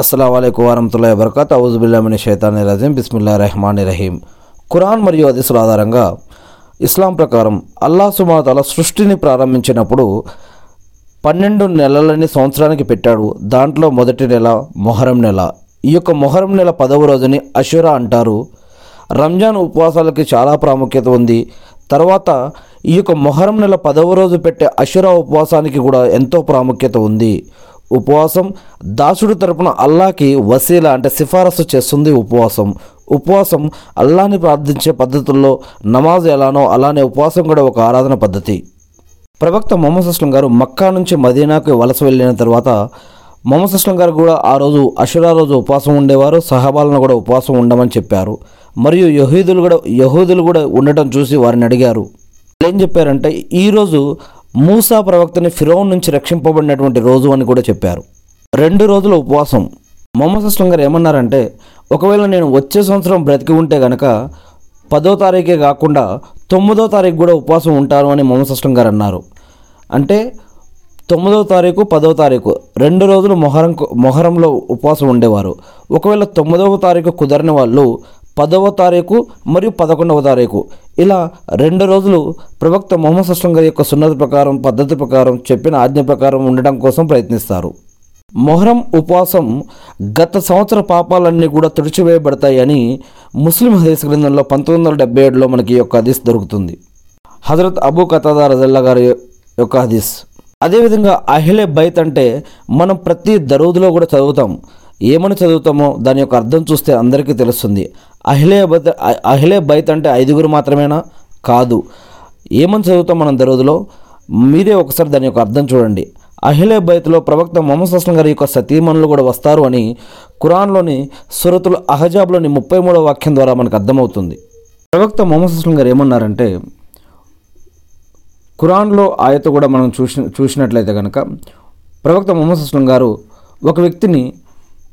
అస్సలం అయికు వరహతుల్లా వరకత్ అవుజుబుల్లామిని షైతాని రజీం. బిస్మిల్లా రెహమాన్ రహీం. ఖురాన్ మరియు అదిసుల ఆధారంగా ఇస్లాం ప్రకారం అల్లా సుమాతల సృష్టిని ప్రారంభించినప్పుడు పన్నెండు నెలలని సంవత్సరానికి పెట్టాడు. దాంట్లో మొదటి నెల మొహరం నెల. ఈ యొక్క మొహరం నెల పదవ రోజుని అషురా అంటారు. రంజాన్ ఉపవాసాలకి చాలా ప్రాముఖ్యత ఉంది. తర్వాత ఈ యొక్క మొహరం నెల పదవ రోజు పెట్టే అషురా ఉపవాసానికి కూడా ఎంతో ప్రాముఖ్యత ఉంది. ఉపవాసం. దాసుడు తరపున అల్లాకి వసీల అంటే సిఫారసు చేస్తుంది ఉపవాసం. ఉపవాసం అల్లాని ప్రార్థించే పద్ధతుల్లో నమాజ్ ఎలానో అలానే ఉపవాసం కూడా ఒక ఆరాధన పద్ధతి. ప్రవక్త మొహమ్మద్ అస్లం గారు మక్కా నుంచి మదీనాకు వలస వెళ్ళిన తర్వాత మొహమ్మద్ అస్లం గారు కూడా ఆ రోజు అషురా రోజు ఉపవాసం ఉండేవారు. సహబాలను కూడా ఉపవాసం ఉండమని చెప్పారు. మరియు యహూదులు కూడా యహూదులు కూడా ఉండటం చూసి వారిని అడిగారు. ఏం చెప్పారంటే ఈరోజు మూసా ప్రవక్తని ఫిరోన్ నుంచి రక్షింపబడినటువంటి రోజు అని కూడా చెప్పారు. రెండు రోజుల ఉపవాసం. మొహమ్మద్ అస్లం గారు ఏమన్నారంటే ఒకవేళ నేను వచ్చే సంవత్సరం బ్రతికి ఉంటే గనక పదో తారీఖే కాకుండా తొమ్మిదో తారీఖు కూడా ఉపవాసం ఉంటారు అని మొహమ్మద్ అస్లం గారు అన్నారు. అంటే తొమ్మిదో తారీఖు పదో తారీఖు రెండు రోజులు మొహరం మొహరంలో ఉపవాసం ఉండేవారు. ఒకవేళ తొమ్మిదవ తారీఖు కుదరని వాళ్ళు పదవ తారీఖు మరియు పదకొండవ తారీఖు. ఇలా రెండు రోజులు ప్రవక్త మొహమ్మద్ అస్లం గారి యొక్క సున్నత ప్రకారం పద్ధతి ప్రకారం చెప్పిన ఆజ్ఞ ప్రకారం ఉండడం కోసం ప్రయత్నిస్తారు. మొహరం ఉపవాసం గత సంవత్సర పాపాలన్నీ కూడా తుడిచివేయబడతాయని ముస్లిం హదీస్ గ్రంథంలో పంతొమ్మిది వందల డెబ్బై ఏడులో మనకి ఈ యొక్క హదీస్ దొరుకుతుంది. హజరత్ అబూ కతాదా రజల్లా గారి యొక్క హదీస్. అదేవిధంగా అహిలే బైత్ అంటే మనం ప్రతి దరూదులో కూడా చదువుతాం. ఏమని చదువుతామో దాని యొక్క అర్థం చూస్తే అందరికీ తెలుస్తుంది. అహిలే బైత్ అహిలే బైత్ అంటే ఐదుగురు మాత్రమేనా? కాదు. ఏమని చదువుతాం మనం దరూదులో? మీరే ఒకసారి దాని యొక్క అర్థం చూడండి. అహిలే బైత్లో ప్రవక్త మొహమ్మద్ అస్లం గారి యొక్క సతీమణులు కూడా వస్తారు అని ఖురాన్లోని సురతుల అహజాబ్లోని ముప్పై మూడవ వాక్యం ద్వారా మనకు అర్థమవుతుంది. ప్రవక్త మొహమ్మద్ అస్లం గారు ఏమన్నారంటే ఖురాన్లో ఆయత కూడా మనం చూసి చూసినట్లయితే కనుక ప్రవక్త మొహమ్మద్ అస్లం గారు ఒక వ్యక్తిని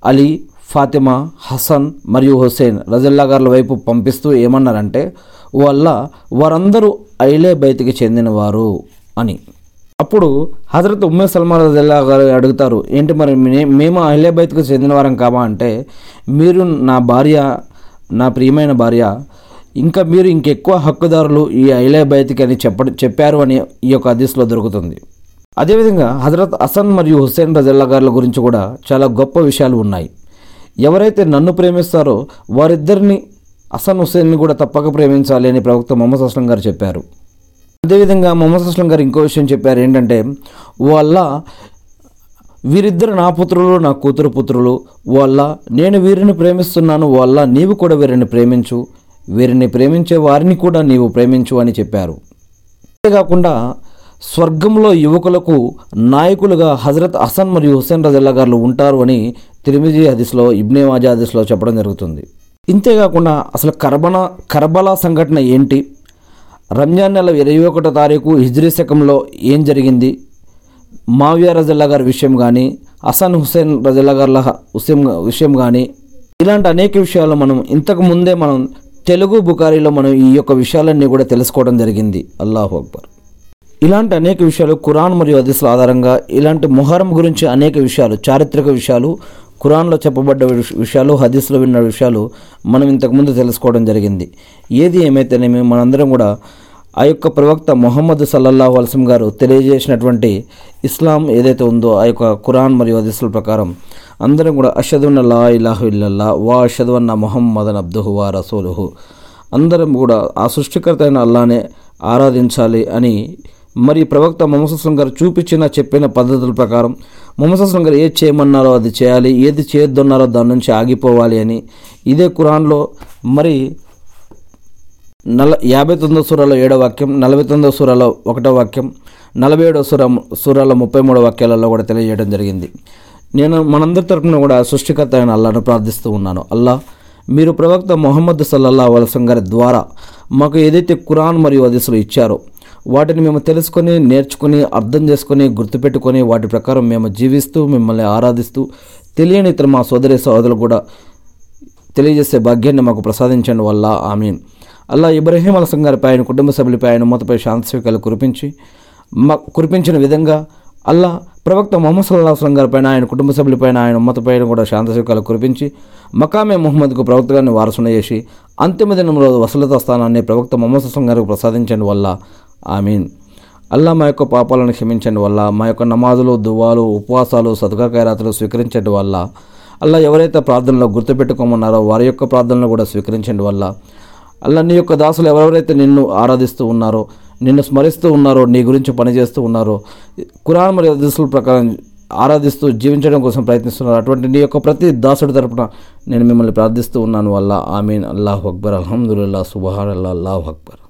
అలీ ఫాతిమా హసన్ మరియు హుసేన్ రజల్లా గారుల వైపు పంపిస్తూ ఏమన్నారంటే వల్ల వారందరూ ఐలే బైతికి చెందినవారు అని. అప్పుడు హజరత్ ఉమ్మే సల్మాన్ రజల్లా గారు అడుగుతారు ఏంటి మరి మే- మేము అహిలే బైత్కి చెందినవారం కామా అంటే మీరు నా భార్య నా ప్రియమైన భార్య ఇంకా మీరు ఇంకెక్కువ హక్కుదారులు ఈ అహిలే బైత్కి అని చెప్ప చెప్పారు అని ఈ యొక్క హదీస్లో దొరుకుతుంది. అదేవిధంగా హజరత్ హసన్ మరియు హుస్సేన్ రజల్లా గారుల గురించి కూడా చాలా గొప్ప విషయాలు ఉన్నాయి. ఎవరైతే నన్ను ప్రేమిస్తారో వారిద్దరిని హసన్ హుస్సేన్ని కూడా తప్పక ప్రేమించాలి అని ప్రవక్త మొహమ్మద్ అస్లం గారు చెప్పారు. అదేవిధంగా మొహమ్మద్ అస్లం గారు ఇంకో విషయం చెప్పారు ఏంటంటే వాళ్ళ వీరిద్దరు నా పుత్రులు నా కూతురు పుత్రులు వాళ్ళ నేను వీరిని ప్రేమిస్తున్నాను వాళ్ళ నీవు కూడా వీరిని ప్రేమించు వీరిని ప్రేమించే వారిని కూడా నీవు ప్రేమించు అని చెప్పారు. అంతేకాకుండా స్వర్గంలో యువకులకు నాయకులుగా హజరత్ హసన్ మరియు హుసేన్ రజల్లా గారు ఉంటారు అని తిరిమిజీ హదీస్లో ఇబ్నే మాజా హదీస్లో చెప్పడం జరుగుతుంది. ఇంతేకాకుండా అసలు కర్బన కర్బలా సంఘటన ఏంటి? రంజాన్ నెల ఇరవై ఒకటో తారీఖు హిజ్రీ శకంలో ఏం జరిగింది? మావియా రజల్లా గారి విషయం కానీ హసన్ హుస్సేన్ రజల్లా గారి హుసేన్ విషయం కానీ ఇలాంటి అనేక విషయాలు మనం ఇంతకు ముందే మనం తెలుగు బుకారీలో మనం ఈ యొక్క విషయాలన్నీ కూడా తెలుసుకోవడం జరిగింది. అల్లాహు అక్బర్. ఇలాంటి అనేక విషయాలు కురాన్ మరియు హదీసుల ఆధారంగా ఇలాంటి మొహరం గురించి అనేక విషయాలు చారిత్రక విషయాలు ఖురాన్లో చెప్పబడ్డ విషయాలు హదీస్లో విన్న విషయాలు మనం ఇంతకుముందు తెలుసుకోవడం జరిగింది. ఏది ఏమైతేనేమి మనందరం కూడా ఆ యొక్క ప్రవక్త మొహమ్మద్ సల్లల్లాహు అల్సం గారు తెలియజేసినటువంటి ఇస్లాం ఏదైతే ఉందో ఆ యొక్క ఖురాన్ మరియు హదీసుల ప్రకారం అందరం కూడా అషదున్న లా ఇలాహు ఇల్లల్లా వా అషదున్న మొహమ్మదన్ అబ్దుహు వా రసూలుహు. అందరం కూడా ఆ సృష్టికర్త అయిన అల్లానే ఆరాధించాలి అని మరి ప్రవక్త మొహమ్మద్ గారు చూపించిన చెప్పిన పద్ధతుల ప్రకారం మొహమ్మద్ గారు ఏది చేయమన్నారో అది చేయాలి ఏది చేయొద్దన్నారో దాని నుంచి ఆగిపోవాలి అని. ఇదే కురాన్లో మరి నల యాభై తొమ్మిదో సూరాలో ఏడో వాక్యం నలభై తొమ్మిదో సూరాలో ఒకటో వాక్యం నలభై ఏడో సూర సూరాలో ముప్పై మూడో వాక్యాలలో కూడా తెలియజేయడం జరిగింది. నేను మనందరి తరఫున కూడా సృష్టికర్త అయిన అల్లాను ప్రార్థిస్తూ ఉన్నాను. అల్లా మీరు ప్రవక్త మొహమ్మద్ సల్లల్లా వలసం గారి ద్వారా మాకు ఏదైతే ఖురాన్ మరియు అదిసులు ఇచ్చారో వాటిని మేము తెలుసుకొని నేర్చుకుని అర్థం చేసుకొని గుర్తుపెట్టుకొని వాటి ప్రకారం మేము జీవిస్తూ మిమ్మల్ని ఆరాధిస్తూ తెలియని ఇతర మా సోదరి సోదరులు కూడా తెలియజేసే భాగ్యాన్ని మాకు ప్రసాదించండి వల్ల. ఆమె అల్లా ఇబ్రహీం అలసం గారిపై ఆయన కుటుంబ సభ్యులపై ఆయన మూతపై శాంతి స్వీకాలు కురిపించి మా కురిపించిన విధంగా అల్లా ప్రవక్త మొహమ్మద్ సల్లాహ్ అస్లం గారిపైన ఆయన కుటుంబ సభ్యులపైన ఆయన ఉమ్మతపైన కూడా శాంతశిఖాలు కురిపించి మకామే మొహమ్మద్కు ప్రవక్త గారిని వారసున చేసి అంతిమ దినంలో వసలత స్థానాన్ని ప్రవక్త మొహమ్మద్ అస్లం గారికి ప్రసాదించడం వల్ల. ఆమీన్. అల్లా మా యొక్క పాపాలను క్షమించండి వల్ల మా యొక్క నమాజులు దువాలు ఉపవాసాలు సదుగా ఖైరాతులు స్వీకరించండి వల్ల. అల్లా ఎవరైతే ప్రార్థనలో గుర్తుపెట్టుకోమన్నారో వారి యొక్క ప్రార్థనలు కూడా స్వీకరించండి వల్ల. అల్లా నీ యొక్క దాసులు ఎవరెవరైతే నిన్ను ఆరాధిస్తూ ఉన్నారో నిన్ను స్మరిస్తూ ఉన్నారో నీ గురించి పనిచేస్తూ ఉన్నారో కురాన్ మరియు హదీసుల ప్రకారం ఆరాధిస్తూ జీవించడం కోసం ప్రయత్నిస్తున్నారు. అటువంటి నీ యొక్క ప్రతి దాసుడి తరపున నేను మిమ్మల్ని ప్రార్థిస్తూ ఉన్నాను వల్ల. ఆమీన్. అల్లాహ్ అక్బర్. అల్హమ్దుల్లా సుబహాన్ అల్లా అల్లాహ్ అక్బర్.